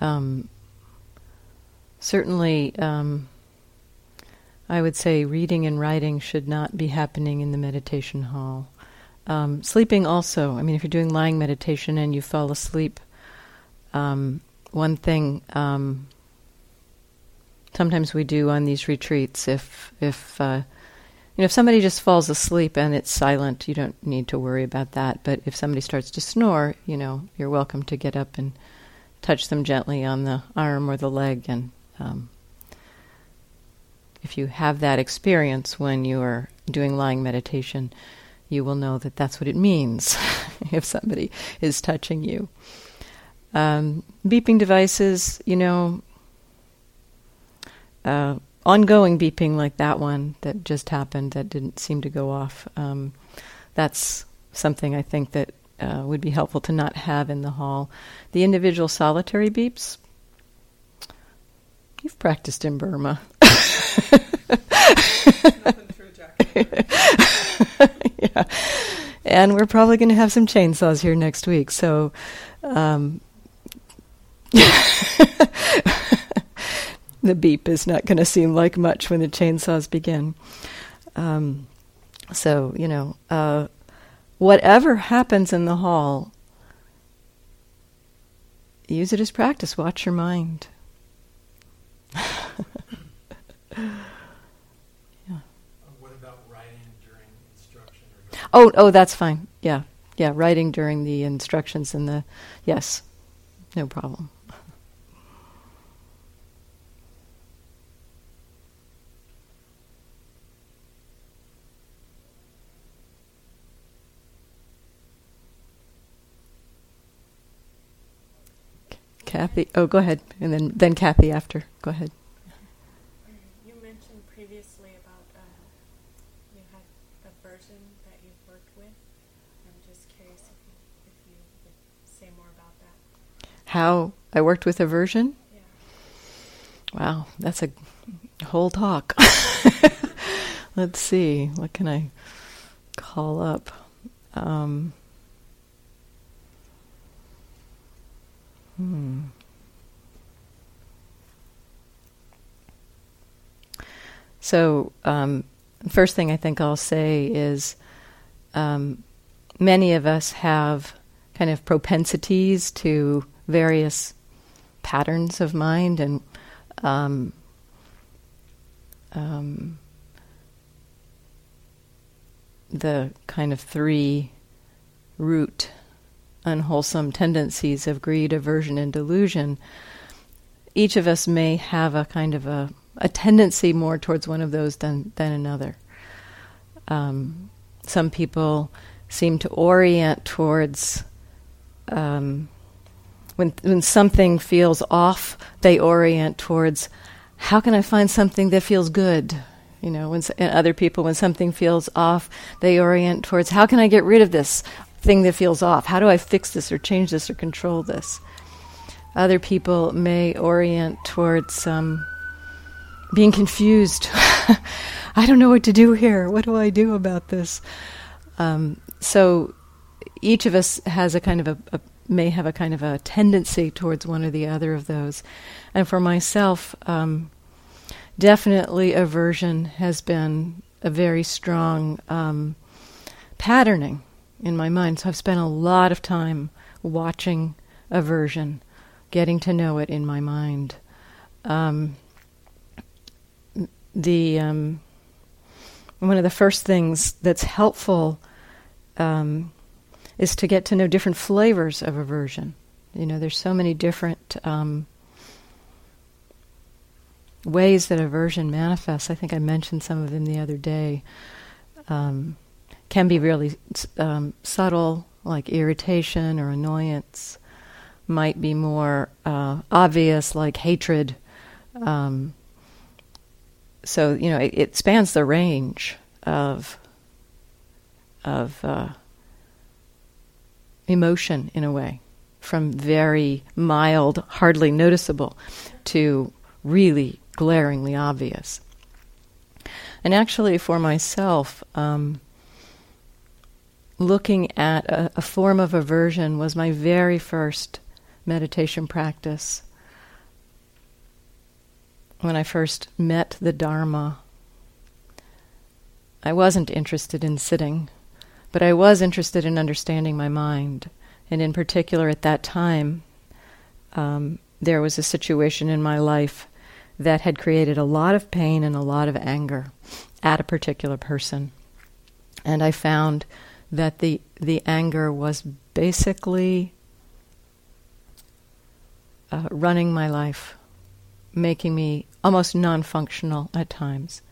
um, certainly, um, I would say reading and writing should not be happening in the meditation hall. Um, sleeping also. I mean, if you're doing lying meditation and you fall asleep, um, one thing um, sometimes we do on these retreats, if if uh, you know if somebody just falls asleep and it's silent, you don't need to worry about that. But if somebody starts to snore, you know, you're welcome to get up and touch them gently on the arm or the leg and um, if you have that experience when you are doing lying meditation, you will know that that's what it means if somebody is touching you. Um, beeping devices, you know, uh, ongoing beeping like that one that just happened that didn't seem to go off. Um, that's something I think that uh, would be helpful to not have in the hall. The individual solitary beeps, you've practiced in Burma. yeah. And we're probably going to have some chainsaws here next week. So, um, the beep is not going to seem like much when the chainsaws begin. Um, so, you know, uh, whatever happens in the hall, use it as practice. Watch your mind. Oh, oh, that's fine. Yeah, yeah. Writing during the instructions and the yes, no problem. Kathy, oh, go ahead, and then then Kathy after. Go ahead. You mentioned previously about uh, you had aversion that you've worked with. I'm just curious if you, if you would say more about that. How I worked with aversion. Yeah. Wow, that's a whole talk. Let's see, what can I call up? Um, hmm. So, um, first thing I think I'll say is um, many of us have kind of propensities to various patterns of mind and um, um, the kind of three root unwholesome tendencies of greed, aversion, and delusion, each of us may have a kind of a, a tendency more towards one of those than, than another. Um, some people seem to orient towards um, when when something feels off, they orient towards how can I find something that feels good. You know, when other people, when something feels off, they orient towards how can I get rid of this thing that feels off? How do I fix this or change this or control this? Other people may orient towards um, being confused. I don't know what to do here. What do I do about this? Um, so each of us has a kind of a, a may have a kind of a tendency towards one or the other of those. And for myself, um, definitely aversion has been a very strong um, patterning in my mind. So I've spent a lot of time watching aversion, getting to know it in my mind. Um, the um, one of the first things that's helpful um, is to get to know different flavors of aversion. You know, there's so many different um, ways that aversion manifests. I think I mentioned some of them the other day. Um, can be really um, subtle, like irritation or annoyance. Might be more uh, obvious, like hatred. Um, so you know, it, it, spans the range of of uh, emotion in a way, from very mild, hardly noticeable, to really glaringly obvious. And actually, for myself, um, looking at a, a, form of aversion was my very first meditation practice. When I first met the Dharma, I wasn't interested in sitting, but I was interested in understanding my mind. And in particular, at that time, um, there was a situation in my life that had created a lot of pain and a lot of anger at a particular person. And I found that the the anger was basically uh, running my life, making me almost non-functional at times.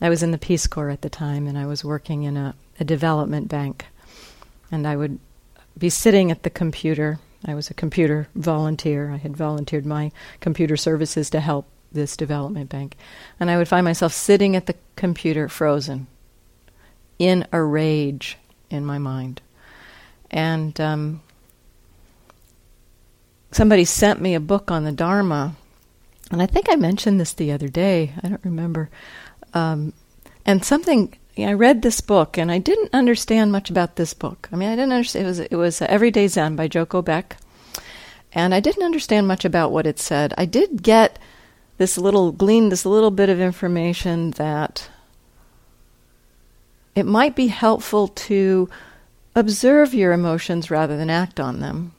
I was in the Peace Corps at the time, and I was working in a, a development bank, and I would be sitting at the computer. I was a computer volunteer. I had volunteered my computer services to help this development bank. And I would find myself sitting at the computer frozen in a rage in my mind. And um, somebody sent me a book on the Dharma. And I think I mentioned this the other day. I don't remember. Um, and something I read this book, and I didn't understand much about this book. I mean, I didn't understand. It was it was Everyday Zen by Joko Beck, and I didn't understand much about what it said. I did get this little glean this little bit of information that it might be helpful to observe your emotions rather than act on them.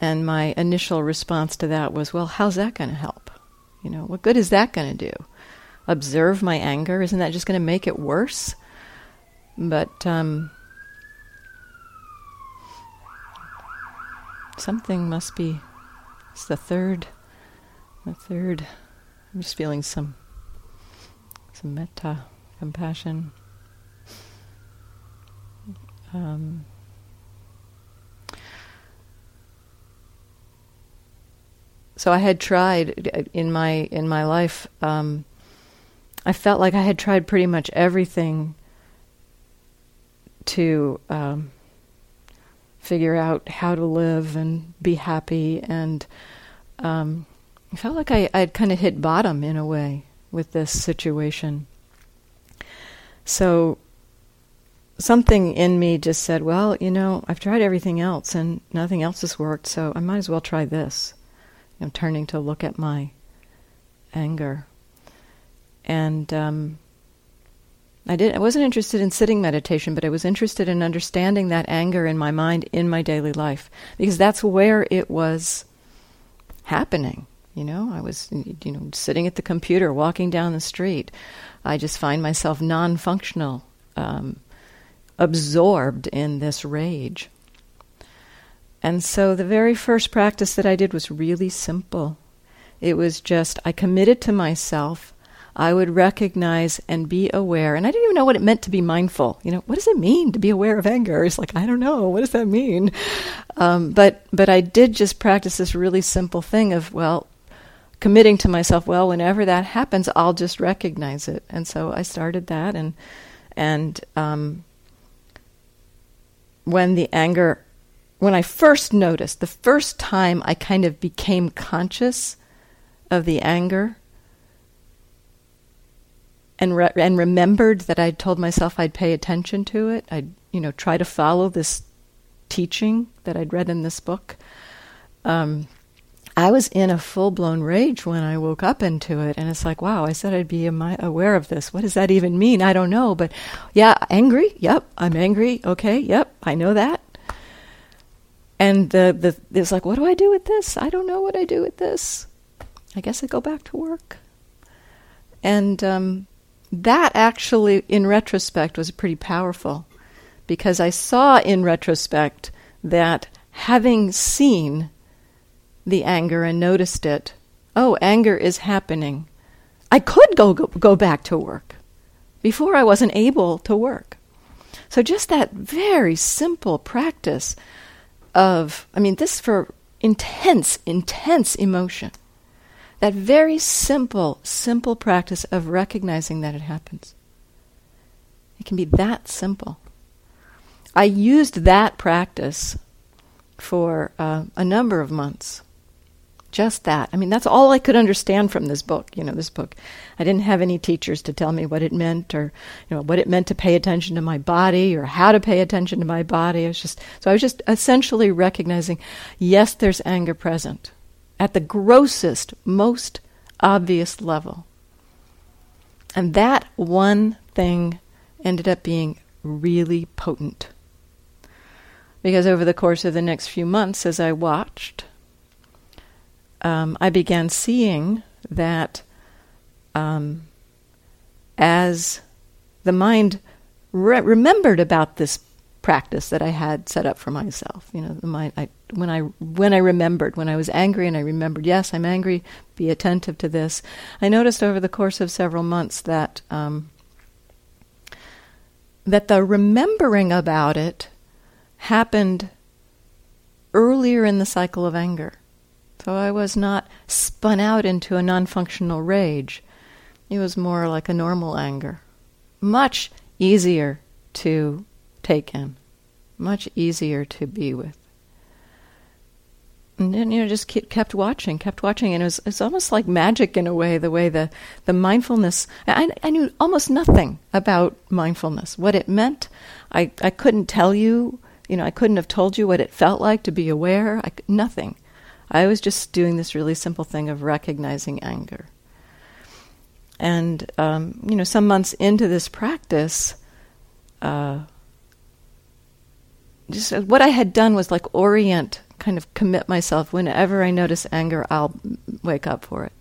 And my initial response to that was, well, how's that going to help? You know, what good is that going to do? Observe my anger? Isn't that just going to make it worse? But um, something must be. It's the third the third, I'm just feeling some some metta, compassion. Um, so I had tried in my in my life. Um, I felt like I had tried pretty much everything to um, figure out how to live and be happy and um, I felt like I, I'd kind of hit bottom in a way with this situation. So something in me just said, well, you know, I've tried everything else and nothing else has worked, so I might as well try this. I'm turning to look at my anger. And um, I did I wasn't interested in sitting meditation, but I was interested in understanding that anger in my mind in my daily life because that's where it was happening. You know, I was, you know, sitting at the computer, walking down the street. I just find myself non functional, um, absorbed in this rage. And so the very first practice that I did was really simple. It was just, I committed to myself. I would recognize and be aware. And I didn't even know what it meant to be mindful. You know, what does it mean to be aware of anger? It's like, I don't know. What does that mean? Um, but, but I did just practice this really simple thing of, well, committing to myself, well, whenever that happens, I'll just recognize it. And so I started that, and and um, when the anger, when I first noticed, the first time I kind of became conscious of the anger. And, re- and remembered that I'd told myself I'd pay attention to it. I'd you know try to follow this teaching that I'd read in this book. Um, I was in a full blown rage when I woke up into it. And it's like, wow, I said I'd be aware of this. What does that even mean? I don't know. But yeah, angry. Yep, I'm angry. Okay, yep, I know that. And the, the it's like, what do I do with this? I don't know what I do with this. I guess I go back to work. And um, that actually, in retrospect, was pretty powerful because I saw in retrospect that having seen the anger and noticed it. Oh, anger is happening. I could go, go, go back to work. Before I wasn't able to work. So just that very simple practice of, I mean, this for intense, intense emotion. That very simple, simple practice of recognizing that it happens. It can be that simple. I used that practice for uh, a number of months. Just that. I mean, that's all I could understand from this book. You know, this book. I didn't have any teachers to tell me what it meant, or you know, what it meant to pay attention to my body, or how to pay attention to my body. It was just so I was just essentially recognizing, yes, there's anger present, at the grossest, most obvious level. And that one thing ended up being really potent. Because over the course of the next few months, as I watched, um, I began seeing that um, as the mind re- remembered about this practice that I had set up for myself. You know, the mind. I, when I when I remembered, when I was angry, and I remembered, yes, I'm angry. Be attentive to this. I noticed over the course of several months that um, that the remembering about it happened earlier in the cycle of anger. So I was not spun out into a non-functional rage. It was more like a normal anger. Much easier to take in, much easier to be with. And then, you know, just keep, kept watching, kept watching, and it was it's almost like magic in a way. The way the the mindfulness, I, I knew almost nothing about mindfulness, what it meant. I I couldn't tell you, you know, I couldn't have told you what it felt like to be aware. I, nothing. I was just doing this really simple thing of recognizing anger. And um, you know, some months into this practice, uh, just uh, what I had done was like orient, kind of commit myself. Whenever I notice anger, I'll wake up for it.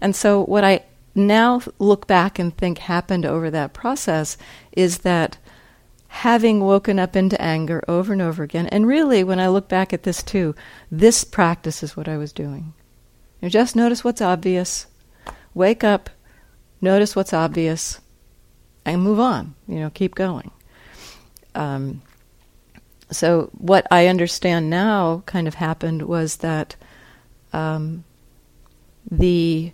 And so, what I now look back and think happened over that process is that having woken up into anger over and over again, and really, when I look back at this too, this practice is what I was doing. You just notice what's obvious, wake up, notice what's obvious, and move on. You know, keep going. Um, so what I understand now kind of happened was that um, the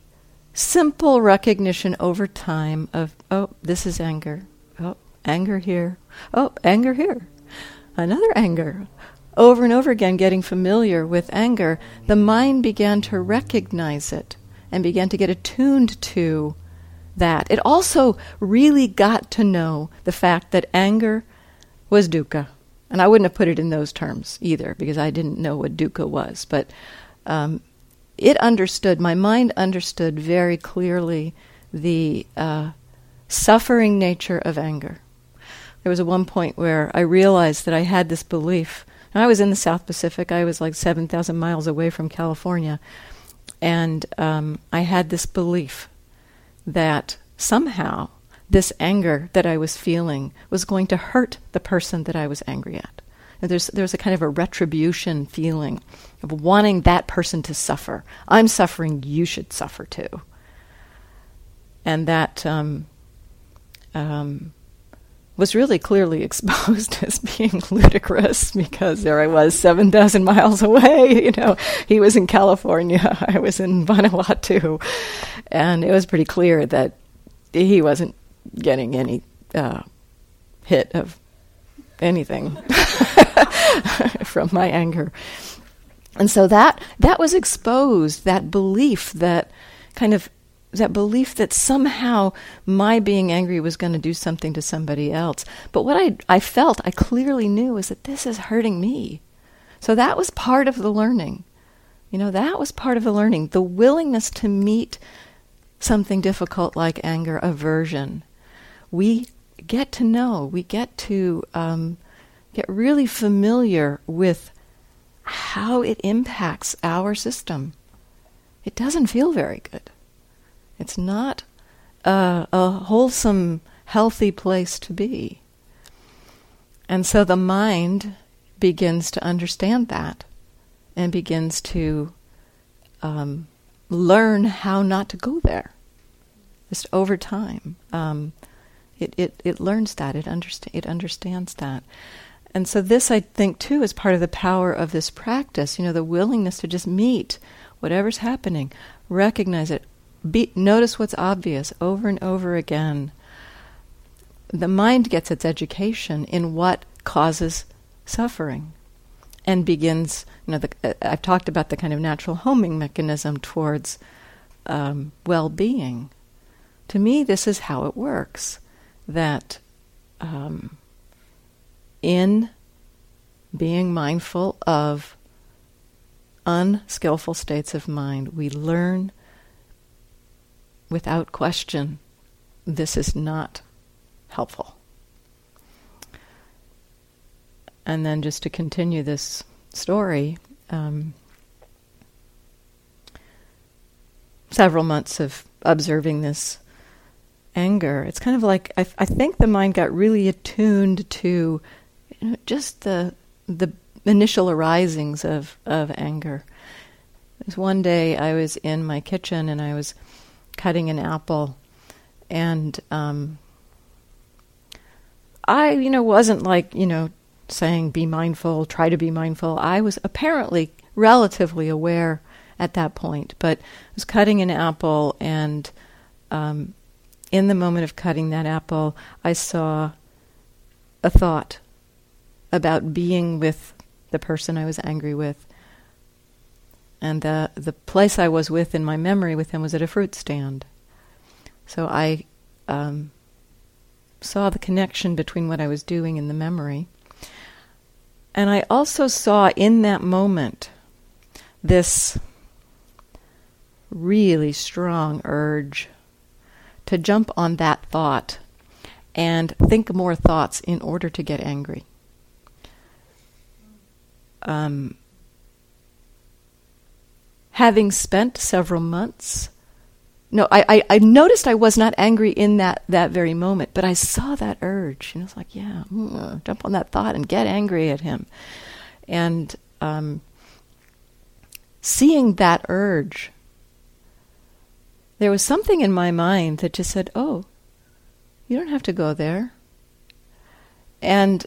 simple recognition over time of oh this is anger anger here oh anger here another anger over and over again getting familiar with anger the mind began to recognize it and began to get attuned to that. It also really got to know the fact that anger was dukkha. And I wouldn't have put it in those terms either because I didn't know what dukkha was. But um, it understood, my mind understood very clearly the uh, suffering nature of anger. There was a one point where I realized that I had this belief. I was in the South Pacific, I was like 7,000 miles away from California. And um, I had this belief that somehow this anger that I was feeling was going to hurt the person that I was angry at. And there's there's a kind of a retribution feeling of wanting that person to suffer. I'm suffering, you should suffer too. And that um, um, was really clearly exposed as being ludicrous because there I was, 7,000 miles away. You know, he was in California, I was in Vanuatu. And it was pretty clear that he wasn't getting any uh, hit of anything from my anger. And so that that was exposed, that belief that kind of that belief that somehow my being angry was going to do something to somebody else. But what I, I felt, I clearly knew, is that this is hurting me. So that was part of the learning. You know, that was part of the learning. The willingness to meet something difficult like anger, aversion. We get to know, we get to um, get really familiar with how it impacts our system. It doesn't feel very good. It's not a, a wholesome, healthy place to be. And so the mind begins to understand that and begins to um, learn how not to go there. Just over time, um, it, it, it learns that, it, understa- it understands that. And so, this, I think, too, is part of the power of this practice. You know, the willingness to just meet whatever's happening, recognize it, be, notice what's obvious over and over again. The mind gets its education in what causes suffering and begins, you know, the, uh, I've talked about the kind of natural homing mechanism towards um, well being. To me, this is how it works that um, in being mindful of unskillful states of mind, we learn without question, this is not helpful. And then just to continue this story, um, several months of observing this anger, it's kind of like I, I think the mind got really attuned to you know, just the the initial arisings of, of anger. was one day I was in my kitchen and I was cutting an apple, and um, I, you know, wasn't like you know saying be mindful, try to be mindful. I was apparently relatively aware at that point, but I was cutting an apple, and um, in the moment of cutting that apple, I saw a thought about being with the person I was angry with. And the, the place I was with in my memory with him was at a fruit stand. So I um, saw the connection between what I was doing and the memory. And I also saw in that moment this really strong urge to jump on that thought and think more thoughts in order to get angry. Um, having spent several months no, I, I, I, noticed I was not angry in that, that very moment, but I saw that urge. And I was like, yeah, mm, jump on that thought and get angry at him. And um, seeing that urge, there was something in my mind that just said, oh, you don't have to go there. And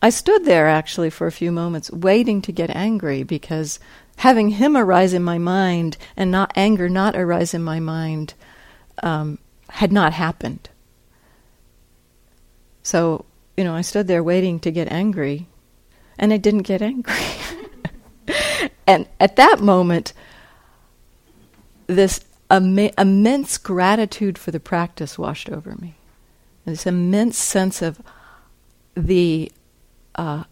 I stood there actually for a few moments waiting to get angry because having him arise in my mind and not anger not arise in my mind um, had not happened. So, you know, I stood there waiting to get angry, and I didn't get angry. and at that moment, this Im- immense gratitude for the practice washed over me. This immense sense of the uh,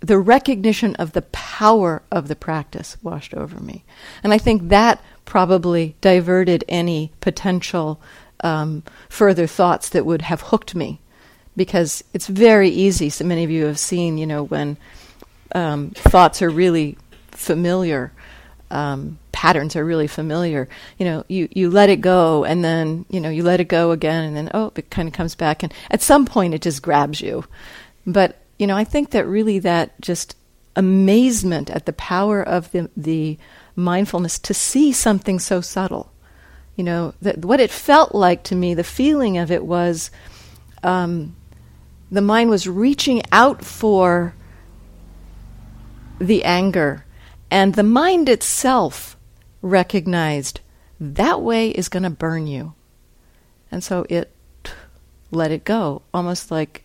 the recognition of the power of the practice washed over me. And I think that probably diverted any potential um, further thoughts that would have hooked me. Because it's very easy, so many of you have seen, you know, when um, thoughts are really familiar, um, patterns are really familiar, you know, you, you let it go and then, you know, you let it go again and then, oh, it kind of comes back. And at some point it just grabs you. But you know, I think that really that just amazement at the power of the, the mindfulness to see something so subtle. You know, that what it felt like to me, the feeling of it was um, the mind was reaching out for the anger, and the mind itself recognized that way is going to burn you. And so it let it go, almost like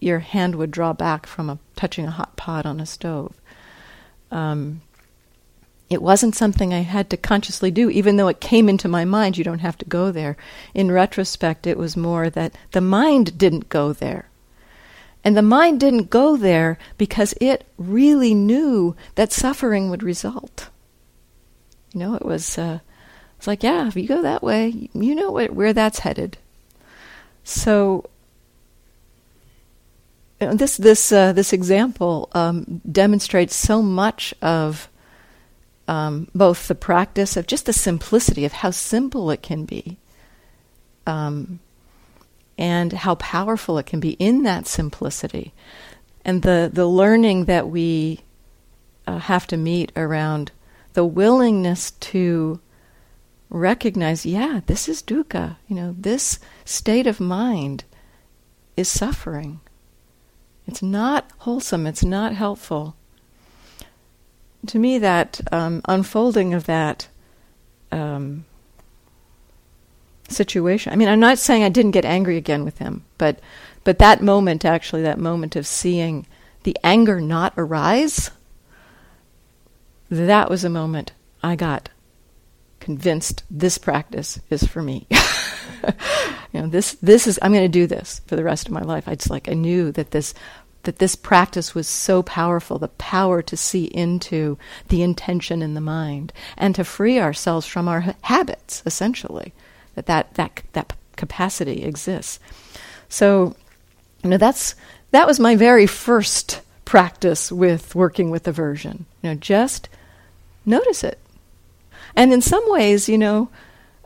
your hand would draw back from a, touching a hot pot on a stove. Um, it wasn't something I had to consciously do, even though it came into my mind. You don't have to go there. In retrospect, it was more that the mind didn't go there. And the mind didn't go there because it really knew that suffering would result. You know, it was, uh, it's like, yeah, if you go that way, you know where, where that's headed. So this this uh, this example um, demonstrates so much of um, both the practice of just the simplicity of how simple it can be, um, and how powerful it can be in that simplicity, and the the learning that we uh, have to meet around the willingness to recognize, yeah, this is dukkha. You know, this state of mind is suffering it's not wholesome, it's not helpful. To me, that um, unfolding of that um, situation, I mean, I'm not saying I didn't get angry again with him, but, but that moment, actually, that moment of seeing the anger not arise, that was a moment I got convinced this practice is for me. you know, this this is I'm going to do this for the rest of my life. I just like I knew that this that this practice was so powerful, the power to see into the intention in the mind and to free ourselves from our habits, essentially. that that that, that capacity exists. So, you know, that's that was my very first practice with working with aversion. You know, just notice it. And in some ways, you know,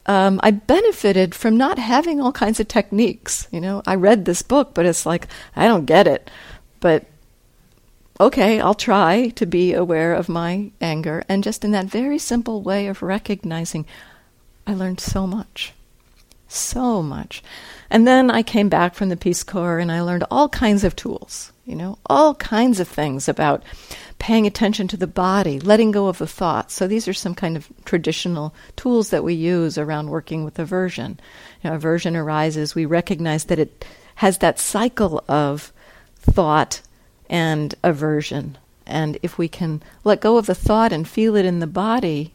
um, I benefited from not having all kinds of techniques. You know, I read this book, but it's like, I don't get it. But okay, I'll try to be aware of my anger. And just in that very simple way of recognizing, I learned so much. So much. And then I came back from the Peace Corps and I learned all kinds of tools, you know, all kinds of things about paying attention to the body, letting go of the thoughts. So these are some kind of traditional tools that we use around working with aversion. You know, aversion arises, we recognize that it has that cycle of thought and aversion. And if we can let go of the thought and feel it in the body,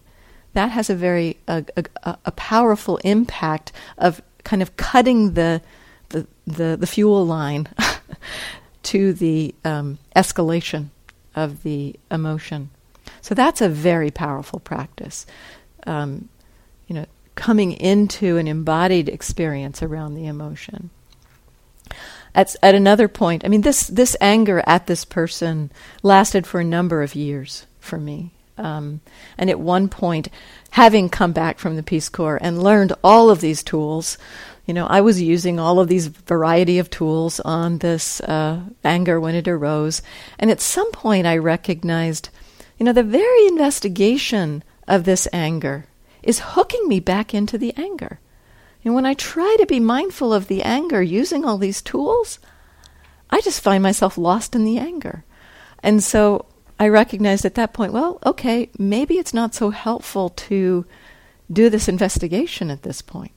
that has a very a, a, a powerful impact of kind of cutting the the the, the fuel line to the um, escalation of the emotion. So that's a very powerful practice. Um, you know, coming into an embodied experience around the emotion. At, at another point, I mean, this, this anger at this person lasted for a number of years for me. Um, and at one point, having come back from the Peace Corps and learned all of these tools, you know, I was using all of these variety of tools on this uh, anger when it arose. And at some point, I recognized, you know, the very investigation of this anger is hooking me back into the anger. And when I try to be mindful of the anger using all these tools, I just find myself lost in the anger. And so I recognized at that point, well, okay, maybe it's not so helpful to do this investigation at this point.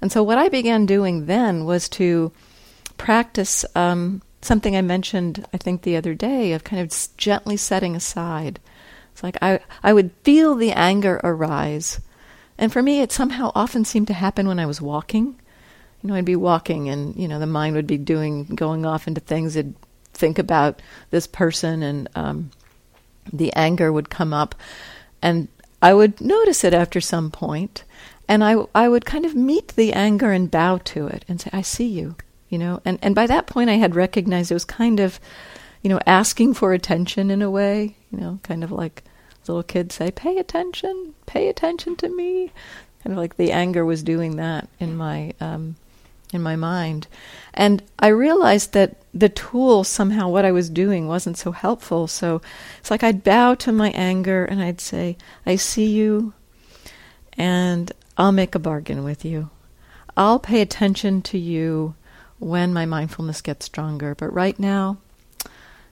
And so what I began doing then was to practice um, something I mentioned, I think, the other day of kind of gently setting aside. It's like I, I would feel the anger arise. And for me, it somehow often seemed to happen when I was walking. You know, I'd be walking and, you know, the mind would be doing, going off into things. It'd think about this person and um, the anger would come up. And I would notice it after some point and I, I would kind of meet the anger and bow to it and say, I see you, you know. And, and by that point, I had recognized it was kind of, you know, asking for attention in a way, you know, kind of like little kids say, pay attention, pay attention to me. Kind of like the anger was doing that in my, um, in my mind. And I realized that the tool, somehow, what I was doing wasn't so helpful. So it's like I'd bow to my anger and I'd say, I see you, and I'll make a bargain with you. I'll pay attention to you when my mindfulness gets stronger. But right now,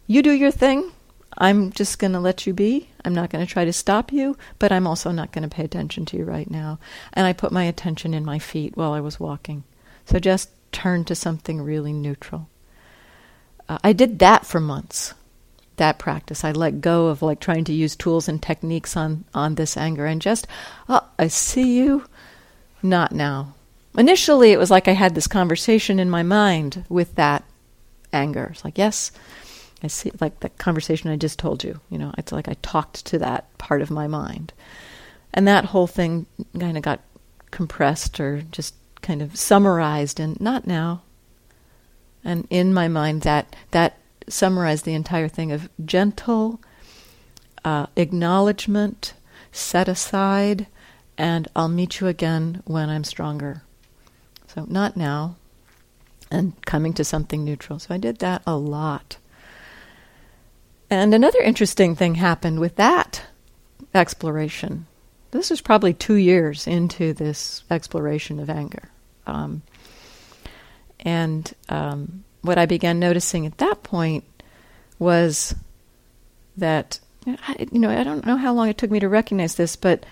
you do your thing. I'm just going to let you be. I'm not going to try to stop you, but I'm also not going to pay attention to you right now. And I put my attention in my feet while I was walking. So just turn to something really neutral. Uh, I did that for months. That practice. I let go of like trying to use tools and techniques on on this anger and just, oh, I see you. Not now. Initially, it was like I had this conversation in my mind with that anger. It's like, yes, I see, like the conversation I just told you. You know, it's like I talked to that part of my mind. And that whole thing kind of got compressed or just kind of summarized and not now. And in my mind, that, that summarized the entire thing of gentle uh, acknowledgement, set aside, and I'll meet you again when I'm stronger. So, not now, and coming to something neutral. So, I did that a lot. And another interesting thing happened with that exploration. This was probably two years into this exploration of anger. Um, and um, what I began noticing at that point was that, you know, I don't know how long it took me to recognize this, but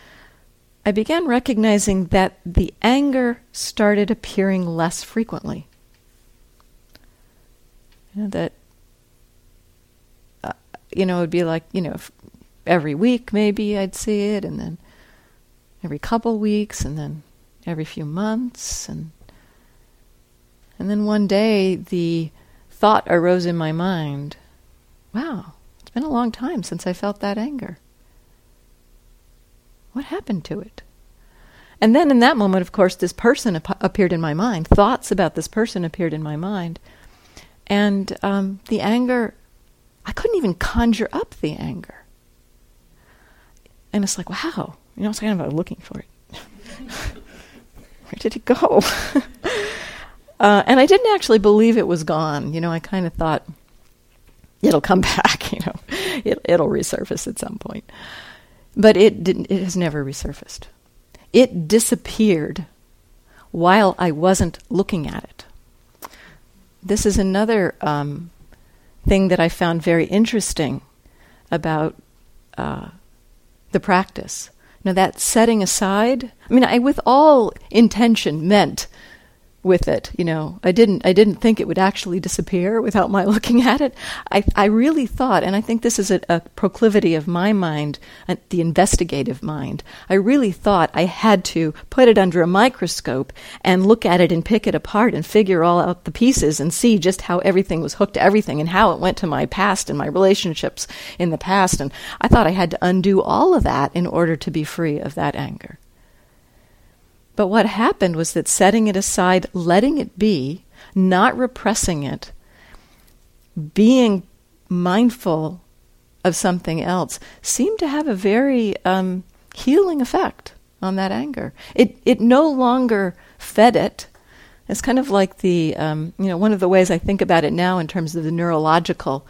I began recognizing that the anger started appearing less frequently. You know, that, uh, you know, it would be like, you know, every week maybe I'd see it, and then every couple weeks, and then every few months, and and then one day the thought arose in my mind, wow, it's been a long time since I felt that anger. What happened to it? And then in that moment, of course, this person ap- appeared in my mind. Thoughts about this person appeared in my mind. And um, the anger, I couldn't even conjure up the anger. And it's like, wow, you know, it's kind of looking for it. Where did it go? uh, and I didn't actually believe it was gone. You know, I kind of thought it'll come back. You know, it, it'll resurface at some point. But it didn't. It has never resurfaced. It disappeared while I wasn't looking at it. This is another um, thing that I found very interesting about uh, the practice. Now, that setting aside, I mean, I, with all intention, meant with it. You know, I didn't I didn't think it would actually disappear without my looking at it. I I really thought, and I think this is a, a proclivity of my mind, uh, the investigative mind. I really thought I had to put it under a microscope and look at it and pick it apart and figure all out the pieces and see just how everything was hooked to everything and how it went to my past and my relationships in the past. And I thought I had to undo all of that in order to be free of that anger. But what happened was that setting it aside, letting it be, not repressing it, being mindful of something else, seemed to have a very um, healing effect on that anger. It it no longer fed it. It's kind of like the um, you know one of the ways I think about it now in terms of the neurological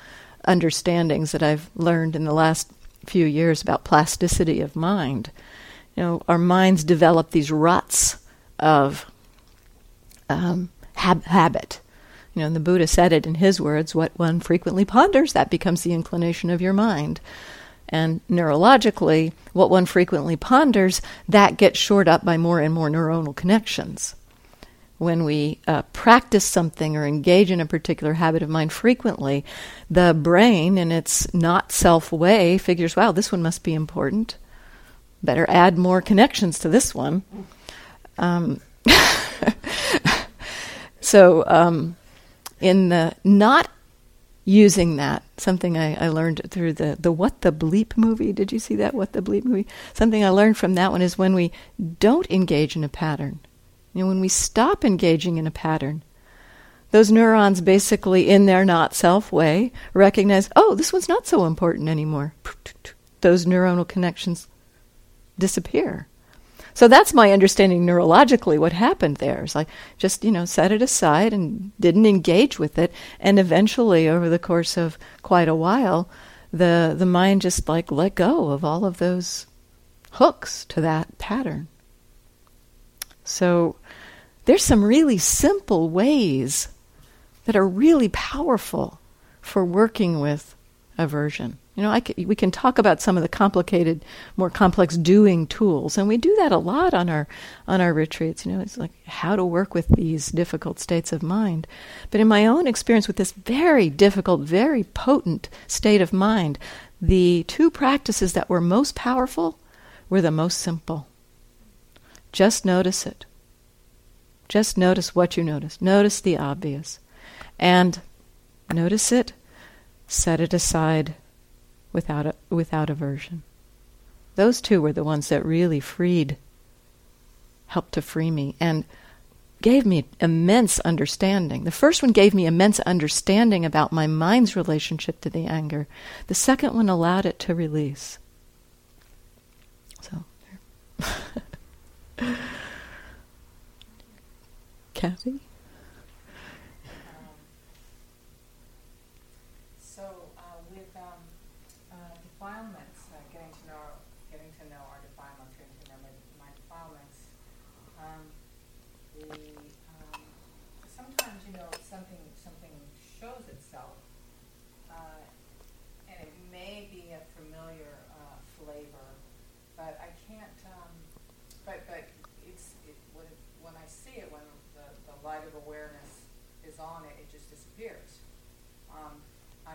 understandings that I've learned in the last few years about plasticity of mind you know, our minds develop these ruts of um, hab- habit. You know, and the Buddha said it in his words what one frequently ponders, that becomes the inclination of your mind. And neurologically, what one frequently ponders, that gets shored up by more and more neuronal connections. When we uh, practice something or engage in a particular habit of mind frequently, the brain, in its not self way, figures, wow, this one must be important better add more connections to this one. Um, so, um, in the not using that, something I, I, learned through the, the What the Bleep movie. Did you see that What the Bleep movie? Something I learned from that one is when we don't engage in a pattern. You know, when we stop engaging in a pattern, those neurons basically, in their not self way, recognize, oh, this one's not so important anymore. Those neuronal connections disappear. So that's my understanding neurologically what happened there. It's like just, you know, set it aside and didn't engage with it. And eventually, over the course of quite a while, the, the mind just like let go of all of those hooks to that pattern. So there's some really simple ways that are really powerful for working with aversion. You know, we can talk about some of the complicated, more complex doing tools, and we do that a lot on our on our retreats. You know, it's like how to work with these difficult states of mind. But in my own experience with this very difficult, very potent state of mind, the two practices that were most powerful were the most simple. Just notice it. Just notice what you notice. Notice the obvious, and notice it. Set it aside without, a, without aversion. Those two were the ones that really freed, helped to free me, and gave me immense understanding. The first one gave me immense understanding about my mind's relationship to the anger. The second one allowed it to release. So, Kathy?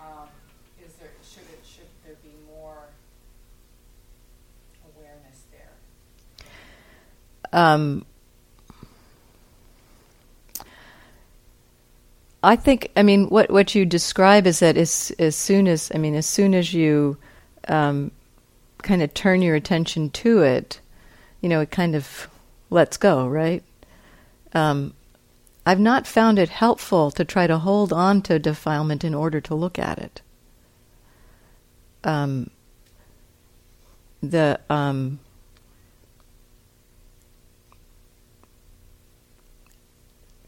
Um, is there should it should there be more awareness there? Um, I think, I mean, what, what you describe is that as, as soon as, I mean, as soon as you um, kind of turn your attention to it, you know, it kind of lets go, right? Um, I've not found it helpful to try to hold on to defilement in order to look at it. Um, the um,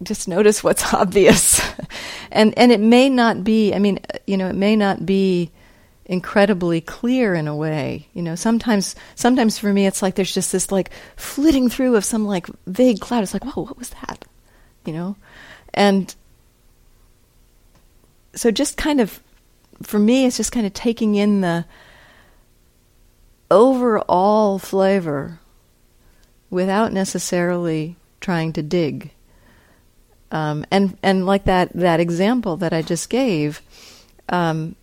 just notice what's obvious. And and it may not be i mean you know it may not be incredibly clear in a way. You know sometimes sometimes for me it's like there's just this like flitting through of some like vague cloud. It's like whoa what was that you know? And so just kind of for me it's just kind of taking in the overall flavor without necessarily trying to dig. Um, and and like that that example that I just gave, um,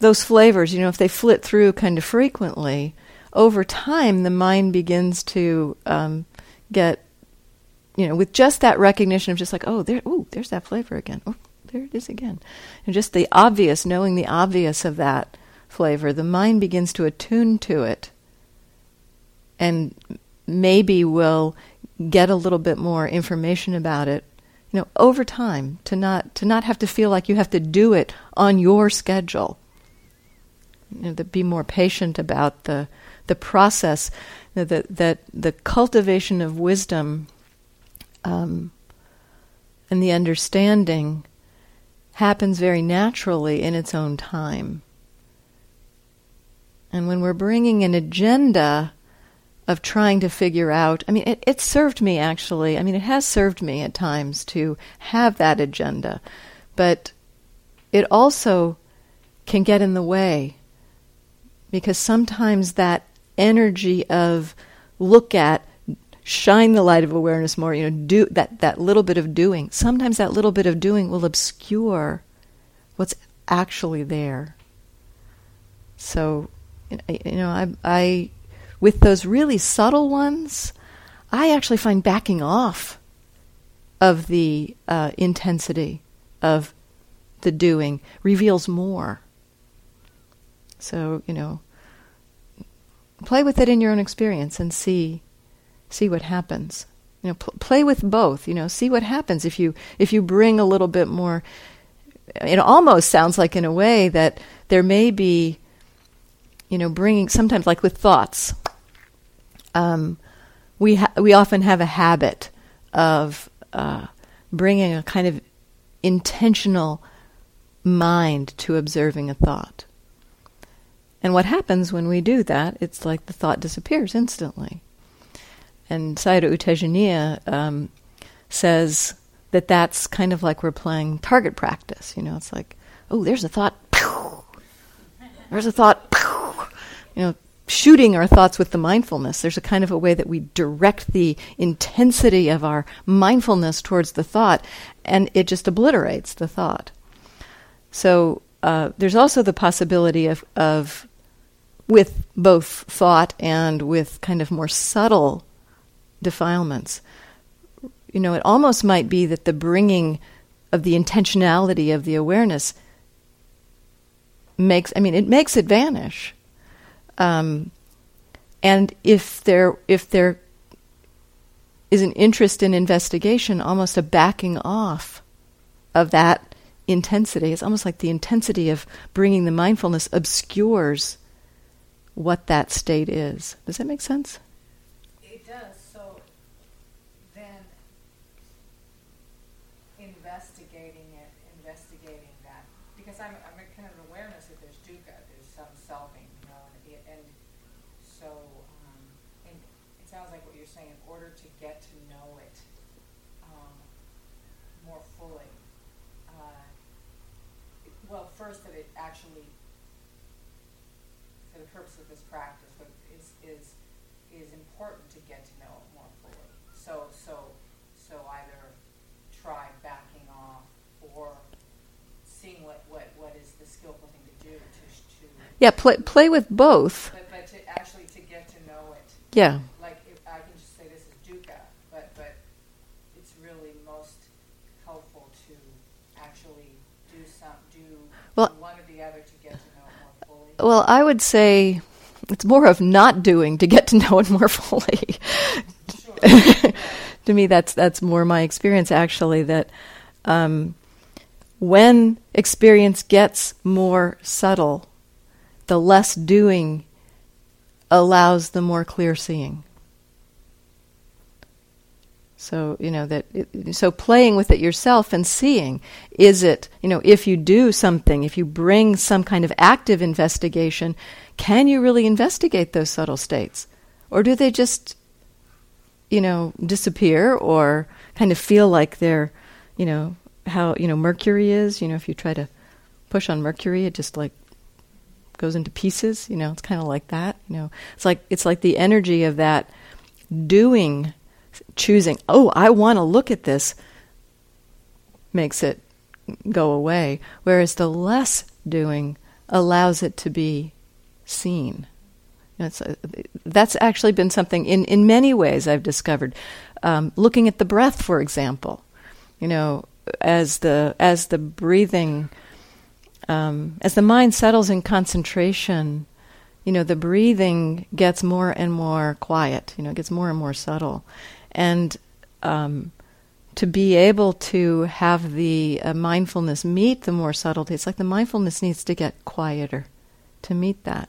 those flavors, you know, if they flit through kind of frequently, over time the mind begins to um, get, you know, with just that recognition of just like, oh, there, oh, there's that flavor again. Oh, there it is again, and just the obvious, knowing the obvious of that flavor, the mind begins to attune to it, and maybe will get a little bit more information about it you know over time to not to not have to feel like you have to do it on your schedule you know, to be more patient about the the process that that the cultivation of wisdom um, and the understanding happens very naturally in its own time and when we're bringing an agenda of trying to figure out. I mean, it, it served me actually. I mean, it has served me at times to have that agenda, but it also can get in the way because sometimes that energy of look at shine the light of awareness more you know do that that little bit of doing sometimes that little bit of doing will obscure what's actually there so you know i i with those really subtle ones, I actually find backing off of the uh, intensity of the doing reveals more. So, you know, play with it in your own experience and see see what happens. You know, pl- play with both, you know, see what happens if you if you bring a little bit more it almost sounds like in a way that there may be you know, bringing sometimes like with thoughts um, we ha- we often have a habit of uh, bringing a kind of intentional mind to observing a thought. And what happens when we do that? It's like the thought disappears instantly. And Sayadaw U Tejaniya um, says that that's kind of like we're playing target practice. You know, it's like, oh, there's a thought. There's a thought. You know, shooting our thoughts with the mindfulness. There's a kind of a way that we direct the intensity of our mindfulness towards the thought, and it just obliterates the thought. So uh, there's also the possibility of, of, with both thought and with kind of more subtle defilements, you know, it almost might be that the bringing of the intentionality of the awareness makes, I mean, it makes it vanish um, and if there if there is an interest in investigation, almost a backing off of that intensity. It's almost like the intensity of bringing the mindfulness obscures what that state is. Does that make sense? investigating it, investigating that, because I'm, I'm kind of an awareness that there's dukkha, there's some selfing, you know, and, and so um, and it sounds like what you're saying. In order to get to know it um, more fully, uh, well, first that it actually, for the purpose of this practice, what is is is important to get to know it more fully. So so so either try back seeing what, what, what is the skillful thing to do to, to Yeah, play play with both. but, but to actually to get to know it. Yeah. Like if I can just say this is dukkha, but but it's really most helpful to actually do some do Well- one or the other to get to know it more fully. Well, I would say it's more of not doing to get to know it more fully. To me, that's that's more my experience actually. That um, when experience gets more subtle, the less doing allows the more clear seeing. So you know that. It, so playing with it yourself and seeing is it you know if you do something, if you bring some kind of active investigation, can you really investigate those subtle states, or do they just you know disappear or kind of feel like they're you know how you know mercury is you know if you try to push on mercury it just like goes into pieces you know it's kind of like that you know it's like it's like the energy of that doing choosing oh i want to look at this makes it go away whereas the less doing allows it to be seen uh, that's actually been something in, in many ways I've discovered. Um, looking at the breath, for example, you know, as the as the breathing, um, as the mind settles in concentration, you know, the breathing gets more and more quiet. You know, it gets more and more subtle, and um, to be able to have the uh, mindfulness meet the more subtlety, it's like the mindfulness needs to get quieter to meet that.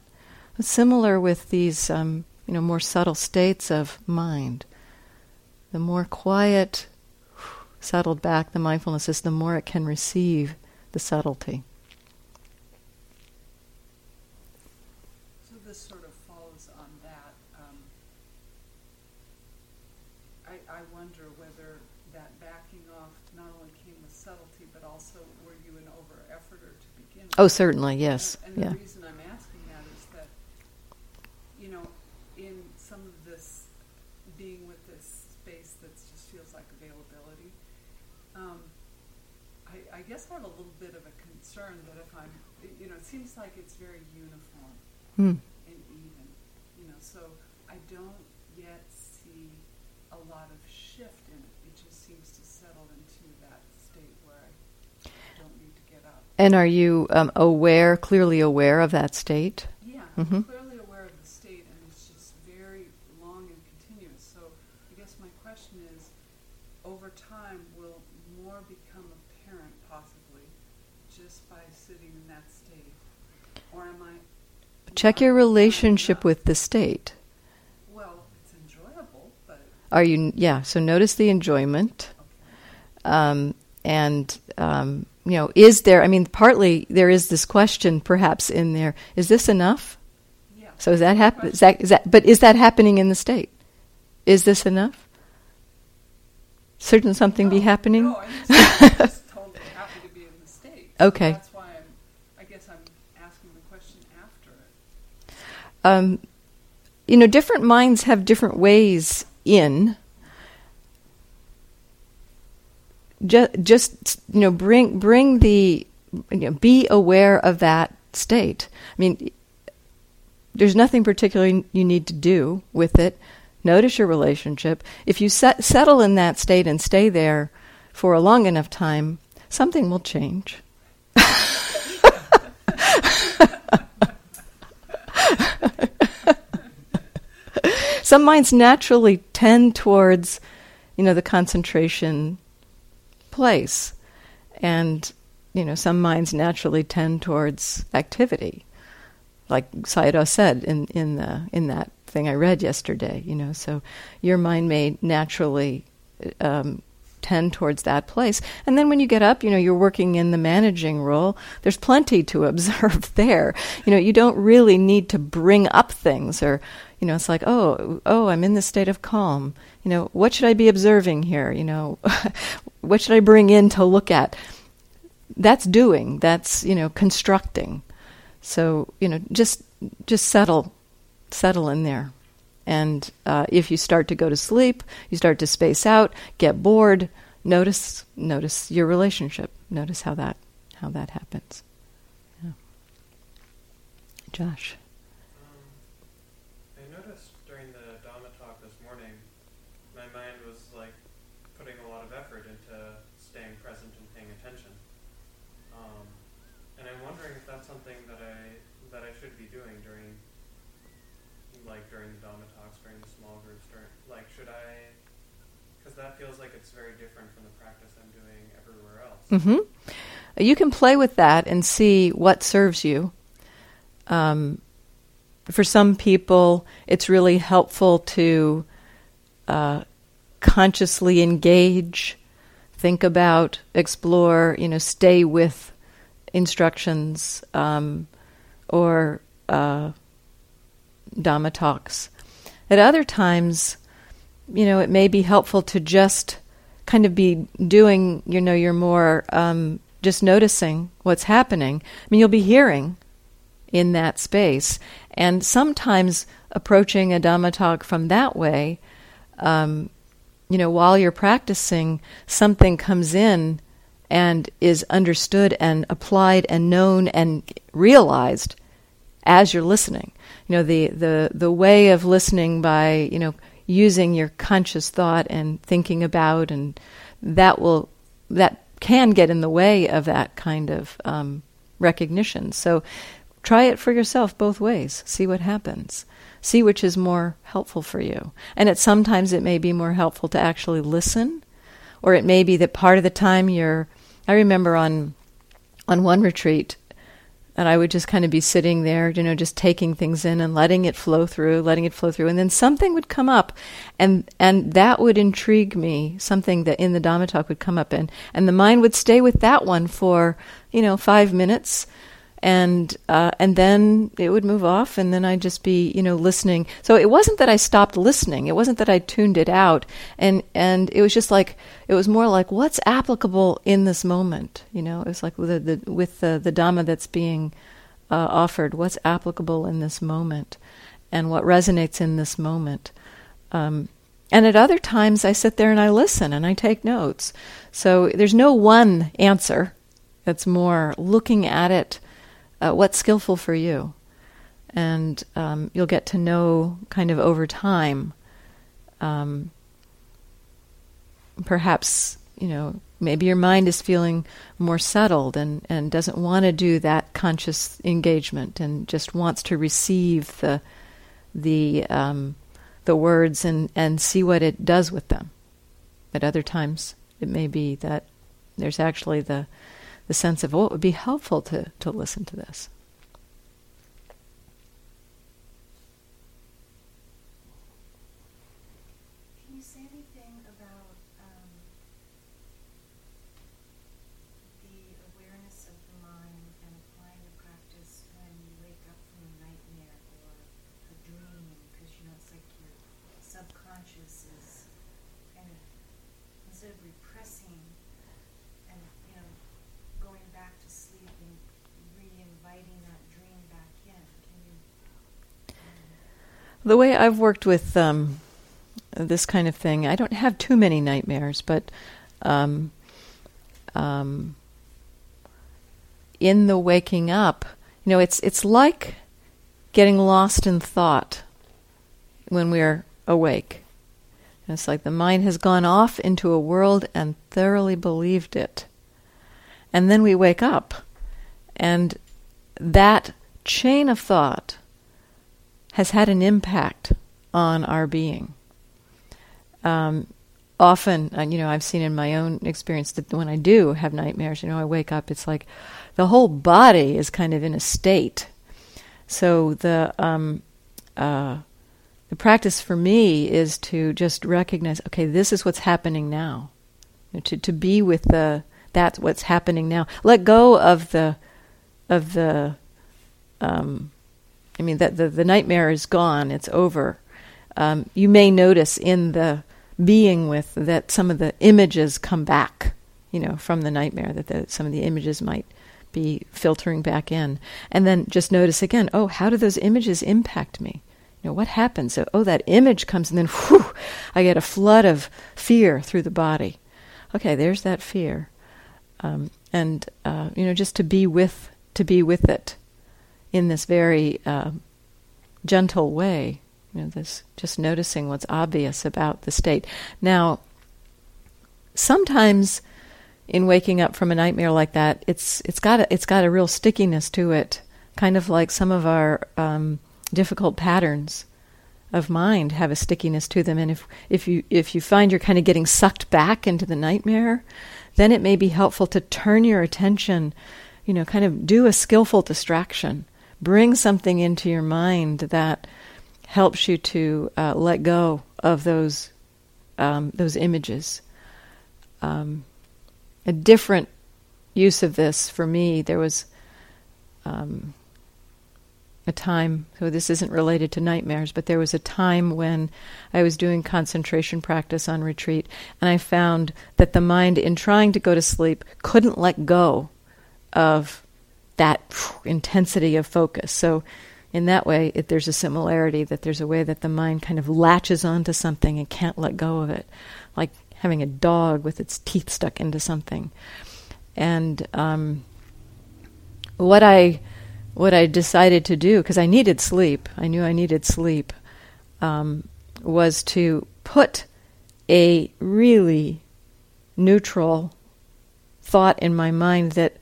Similar with these, um, you know, more subtle states of mind. The more quiet, settled back the mindfulness is, the more it can receive the subtlety. So this sort of follows on that. Um, I, I wonder whether that backing off not only came with subtlety, but also were you an over efforter to begin with? Oh, certainly, yes. And, and Yeah. the reason I'm asking that is that, you know, in some of this, being with this space that just feels like availability, um, I, I guess I have a little bit of a concern that if I'm, you know, it seems like it's very Hmm. and even, you know, so I don't yet see a lot of shift in it. It just seems to settle into that state where I don't need to get up. And are you um, aware, clearly aware of that state? Yeah, Mhm. I'm clearly aware of the state, and it's just very long and continuous. So I guess my question is, over time, will more become apparent, possibly, just by sitting in that state, or am I? Check your relationship with the state. Well, it's enjoyable, but Are you, yeah, so notice the enjoyment. okay. um, and um, you know, is there? I mean, partly there is this question, perhaps in there: Is this enough? Yeah. So is that hap- is that, is that? But is that happening in the state? Is this enough? Shouldn't something be happening? No, I'm just, I'm just totally happy to be in the state. Okay why I'm. I guess I'm asking the question after it. Um, you know, different minds have different ways in. Just, just you know, bring bring the, you know, be aware of that state. I mean, there's nothing particularly you need to do with it. Notice your relationship. If you set, settle in that state and stay there for a long enough time, something will change. Some minds naturally tend towards, you know, the concentration place, and you know, some minds naturally tend towards activity, like Sayadaw said in in the in that thing I read yesterday. You know, so your mind may naturally um, tend towards that place, and then when you get up, you know, you're working in the managing role. There's plenty to observe there. You know, you don't really need to bring up things or you know, it's like, oh, oh, I'm in this state of calm. You know, what should I be observing here? You know, what should I bring in to look at? That's doing. That's you know, constructing. So you know, just just settle, settle in there. And uh, if you start to go to sleep, you start to space out, get bored. Notice, notice your relationship. Notice how that how that happens. Yeah. Josh. Um, I noticed during the Dhamma talk this morning, my mind was like putting a lot of effort into staying present and paying attention. Um, and I'm wondering if that's something that I that I should be doing during like during the Dhamma talks, during the small groups, during like should I? Because that feels like it's very different from the practice I'm doing everywhere else. Mm-hmm. You can play with that and see what serves you. Um, for some people, it's really helpful to uh, consciously engage, think about, explore, you know, stay with instructions um, or uh, Dhamma talks. At other times, you know, it may be helpful to just kind of be doing, you know, you're more um, just noticing what's happening. I mean, you'll be hearing in that space, and sometimes approaching a Dhamma talk from that way, um, you know, while you're practicing, something comes in and is understood and applied and known and realized as you're listening. You know, the, the, the way of listening by, you know, using your conscious thought and thinking about and that will that can get in the way of that kind of um, recognition. So try it for yourself both ways. See what happens. See which is more helpful for you. And it sometimes it may be more helpful to actually listen, or it may be that part of the time you're. I remember on on one retreat and I would just kind of be sitting there, you know, just taking things in and letting it flow through, letting it flow through, and then something would come up, and and that would intrigue me. Something that in the Dhamma talk would come up, and and the mind would stay with that one for you know five minutes, and uh, and then it would move off, and then I'd just be you know listening. So it wasn't that I stopped listening. It wasn't that I tuned it out, and and it was just like it was more like what's applicable in this moment. You know, it was like with the, the with the the Dhamma that's being uh, offered. What's applicable in this moment, and what resonates in this moment. Um, and at other times, I sit there and I listen and I take notes. So there's no one answer. It's more looking at it uh, what's skillful for you. And um, you'll get to know kind of over time. Um, perhaps, you know, maybe your mind is feeling more settled and, and doesn't want to do that conscious engagement and just wants to receive the, the, um, the words and, and see what it does with them. At other times, it may be that there's actually the the sense of, oh, it would be helpful to, to listen to this. Can you say anything about um, the awareness of the mind and applying the practice when you wake up from a nightmare or a dream? Because you know it's like your subconscious is kind of instead of repressing and you know going back to sleep and re-inviting that dream back in. Can you? The way I've worked with um, this kind of thing, I don't have too many nightmares, but um, um, in the waking up, you know, it's it's like getting lost in thought when we're awake. And it's like the mind has gone off into a world and thoroughly believed it. And then we wake up, and that chain of thought has had an impact on our being. Um, often, uh, you know, I've seen in my own experience that when I do have nightmares, you know, I wake up, it's like the whole body is kind of in a state. So the um, uh, the practice for me is to just recognize, okay, this is what's happening now. You know, to to be with the that's what's happening now. Let go of the of the um, I mean that the, the nightmare is gone, it's over. Um, you may notice in the being with that some of the images come back, you know, from the nightmare, that the, some of the images might be filtering back in. And then just notice again, oh, how do those images impact me? You know, what happens? So, oh, that image comes and then whew, I get a flood of fear through the body. Okay, there's that fear. Um, and uh, you know just to be with to be with it in this very uh, gentle way. You know, this just noticing what's obvious about the state. Now, sometimes in waking up from a nightmare like that, it's it's got a, it's got a real stickiness to it, kind of like some of our um, difficult patterns of mind have a stickiness to them. And if if you if you find you're kind of getting sucked back into the nightmare, then it may be helpful to turn your attention, you know, kind of do a skillful distraction, bring something into your mind that helps you to uh, let go of those um, those images. Um, a different use of this for me. There was um, a time, so this isn't related to nightmares, but there was a time when I was doing concentration practice on retreat, and I found that the mind, in trying to go to sleep, couldn't let go of that intensity of focus. So, in that way, it, there's a similarity that there's a way that the mind kind of latches onto something and can't let go of it, like having a dog with its teeth stuck into something. And um, what I what I decided to do because I needed sleep, I knew I needed sleep, um, was to put a really neutral thought in my mind that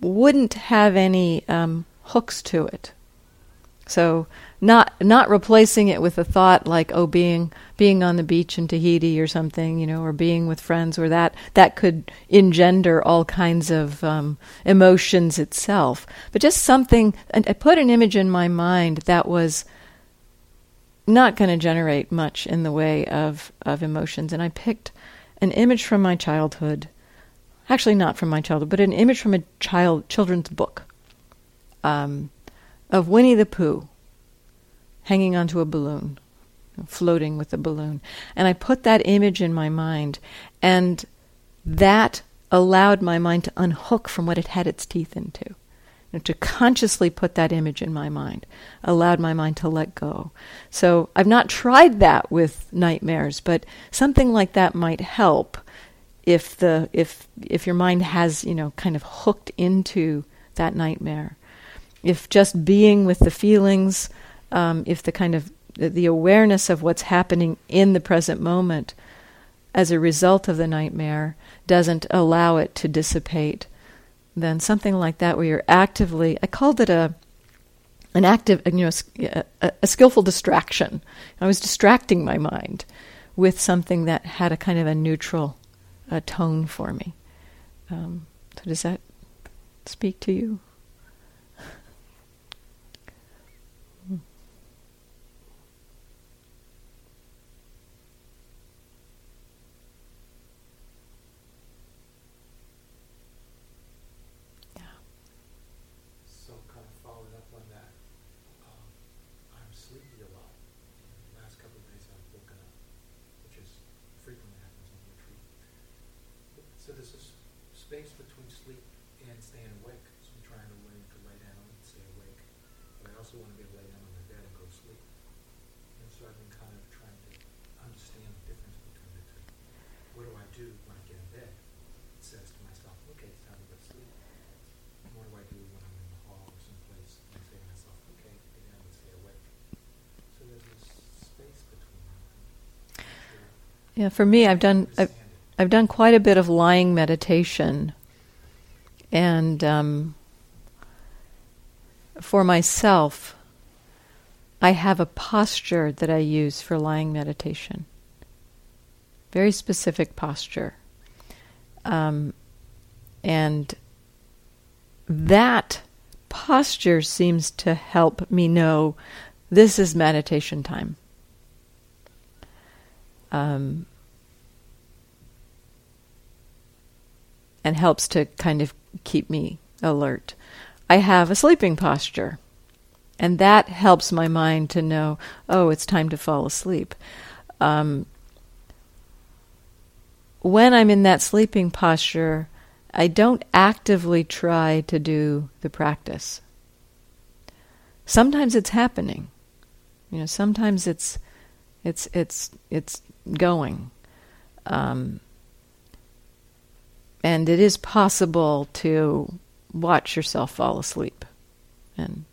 wouldn't have any um, hooks to it. So not not replacing it with a thought like oh being being on the beach in Tahiti or something you know or being with friends or that that could engender all kinds of um, emotions itself but just something and I put an image in my mind that was not going to generate much in the way of of emotions and I picked an image from my childhood actually not from my childhood but an image from a child children's book um, of Winnie the Pooh hanging onto a balloon, floating with a balloon. And I put that image in my mind, and that allowed my mind to unhook from what it had its teeth into. To consciously put that image in my mind allowed my mind to let go. So I've not tried that with nightmares, but something like that might help if the if if your mind has you know kind of hooked into that nightmare if just being with the feelings, um, if the kind of the awareness of what's happening in the present moment as a result of the nightmare doesn't allow it to dissipate, then something like that where you're actively, I called it a an active, you know, a, a skillful distraction. I was distracting my mind with something that had a kind of a neutral uh, tone for me. Um, so does that speak to you? Yeah, for me, I've done I've, I've done quite a bit of lying meditation, and um, for myself, I have a posture that I use for lying meditation. Very specific posture, um, and that posture seems to help me know this is meditation time um, and helps to kind of keep me alert. I have a sleeping posture, and that helps my mind to know, oh, it's time to fall asleep. Um, when I'm in that sleeping posture, I don't actively try to do the practice. Sometimes it's happening. You know, sometimes it's it's it's it's going. Um, and it is possible to watch yourself fall asleep and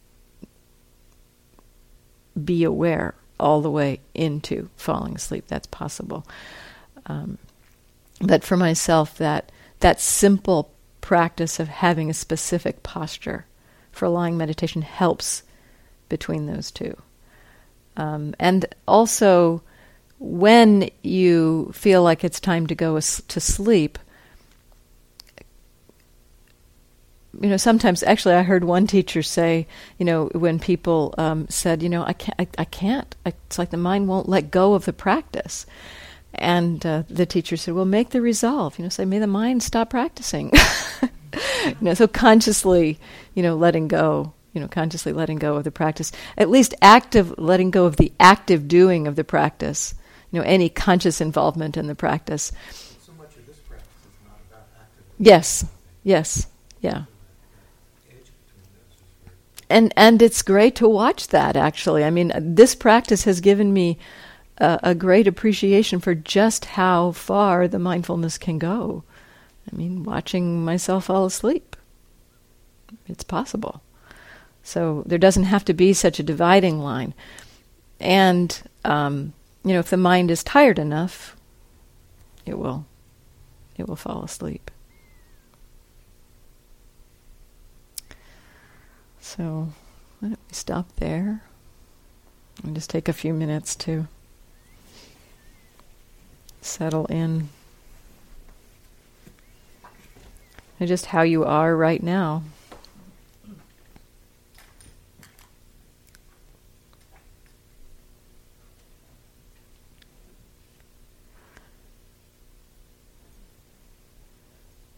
be aware all the way into falling asleep. That's possible. Um, but for myself, that that simple practice of having a specific posture for lying meditation helps between those two. Um, and also, when you feel like it's time to go to sleep, you know, sometimes actually, I heard one teacher say, you know, when people um, said, you know, I can't, I, I can't. It's like the mind won't let go of the practice. And uh, the teacher said, well, make the resolve. You know, say, may the mind stop practicing. you know, so consciously, you know, letting go. You know, consciously letting go of the practice. At least active, letting go of the active doing of the practice. You know, any conscious involvement in the practice. So much of this practice is not about active. Yes. Yes. Yeah. And and it's great to watch that. Actually, I mean, this practice has given me a, a great appreciation for just how far the mindfulness can go. I mean, watching myself fall asleep. It's possible. So there doesn't have to be such a dividing line. And, um, you know, if the mind is tired enough, it will, it will fall asleep. So why don't we stop there and just take a few minutes to settle in. And just how you are right now.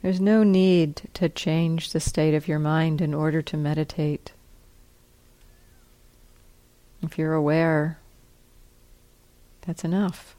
There's no need to change the state of your mind in order to meditate. If you're aware, that's enough.